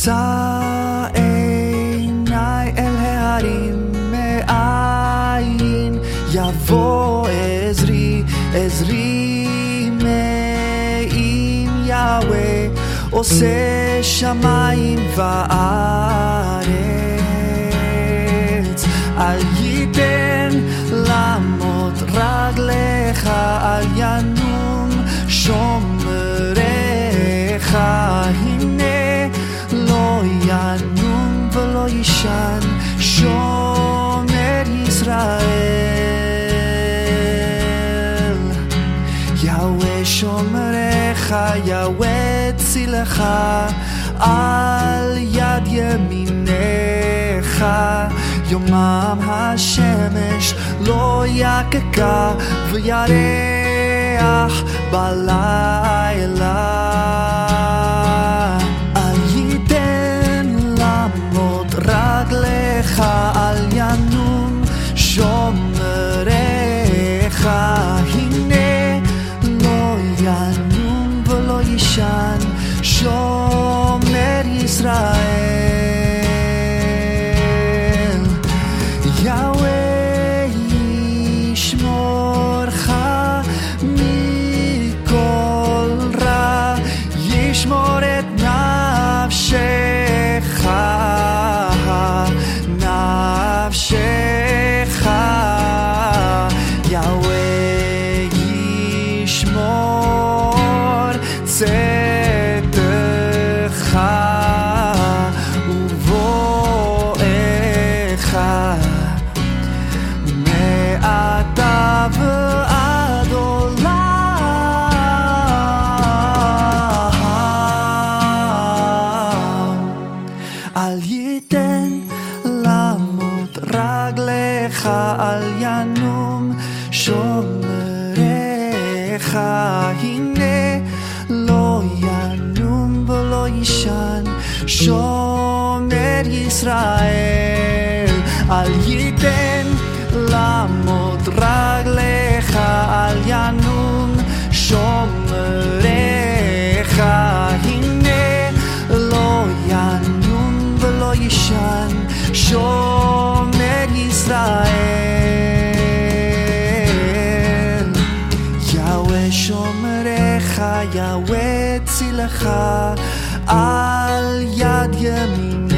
מסעין אל ההרים מאין יבוא עזרי עזרי מעם יהוה עושה שמיים וארץ אל ייתן למות רגליך אל ינום שומר יהוה שומריך יהוה צילך על יד ימינך יומם השמש לא יככה וירח בלילה Ishan, Shomer Israel. לעמוד רגליך על ינום שומריך הנה לא ינום ולא יישן שומר ישראל אל ייתן לעמוד יהוה צילך על יד ימין.